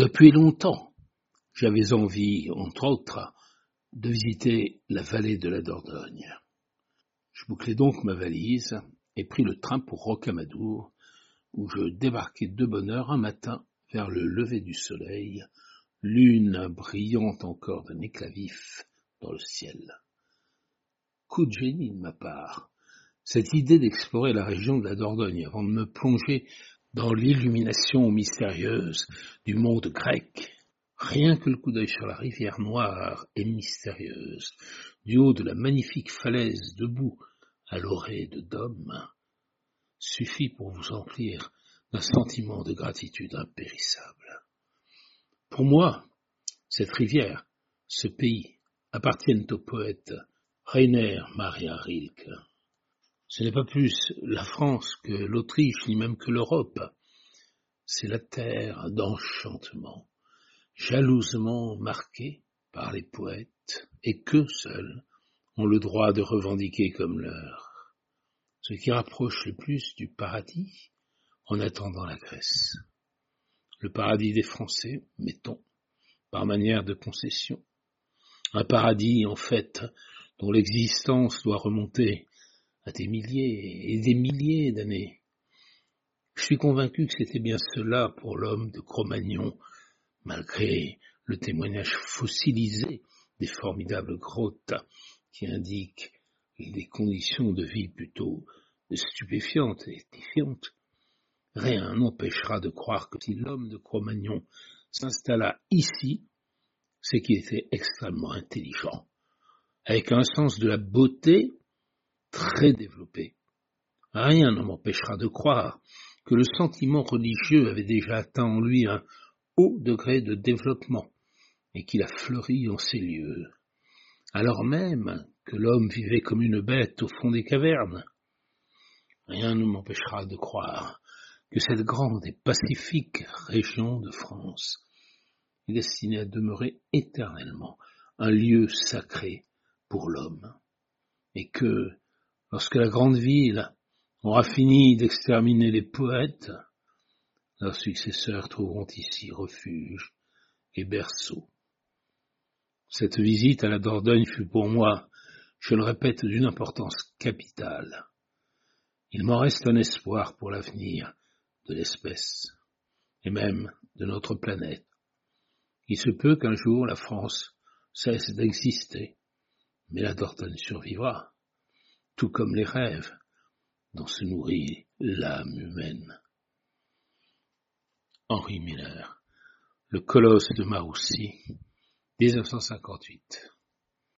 Depuis longtemps, j'avais envie, entre autres, de visiter la vallée de la Dordogne. Je bouclai donc ma valise et pris le train pour Rocamadour, où je débarquai de bonne heure un matin vers le lever du soleil, lune brillant encore d'un éclat vif dans le ciel. Coup de génie de ma part, cette idée d'explorer la région de la Dordogne avant de me plonger dans l'illumination mystérieuse du monde grec. Rien que le coup d'œil sur la rivière noire et mystérieuse, du haut de la magnifique falaise debout à l'orée de Dôme, suffit pour vous emplir d'un sentiment de gratitude impérissable. Pour moi, cette rivière, ce pays, appartiennent au poète Rainer Maria Rilke. Ce n'est pas plus la France que l'Autriche, ni même que l'Europe. C'est la terre d'enchantement, jalousement marquée par les poètes, et qu'eux seuls ont le droit de revendiquer comme leur. Ce qui rapproche le plus du paradis en attendant la Grèce. Le paradis des Français, mettons, par manière de concession. Un paradis, en fait, dont l'existence doit remonter à des milliers et des milliers d'années. Je suis convaincu que c'était bien cela pour l'homme de Cro-Magnon, malgré le témoignage fossilisé des formidables grottes qui indiquent des conditions de vie plutôt stupéfiantes et édifiantes. Rien n'empêchera de croire que si l'homme de Cro-Magnon s'installa ici, c'est qu'il était extrêmement intelligent, avec un sens de la beauté très développé. Rien ne m'empêchera de croire que le sentiment religieux avait déjà atteint en lui un haut degré de développement et qu'il a fleuri en ces lieux, alors même que l'homme vivait comme une bête au fond des cavernes. Rien ne m'empêchera de croire que cette grande et pacifique région de France est destinée à demeurer éternellement un lieu sacré pour l'homme, et que, Lorsque la grande ville aura fini d'exterminer les poètes, leurs successeurs trouveront ici refuge et berceau. Cette visite à la Dordogne fut pour moi, je le répète, d'une importance capitale. Il m'en reste un espoir pour l'avenir de l'espèce, et même de notre planète. Il se peut qu'un jour la France cesse d'exister, mais la Dordogne survivra tout comme les rêves dont se nourrit l'âme humaine. Henri Miller, Le colosse de Maroussi, 1958.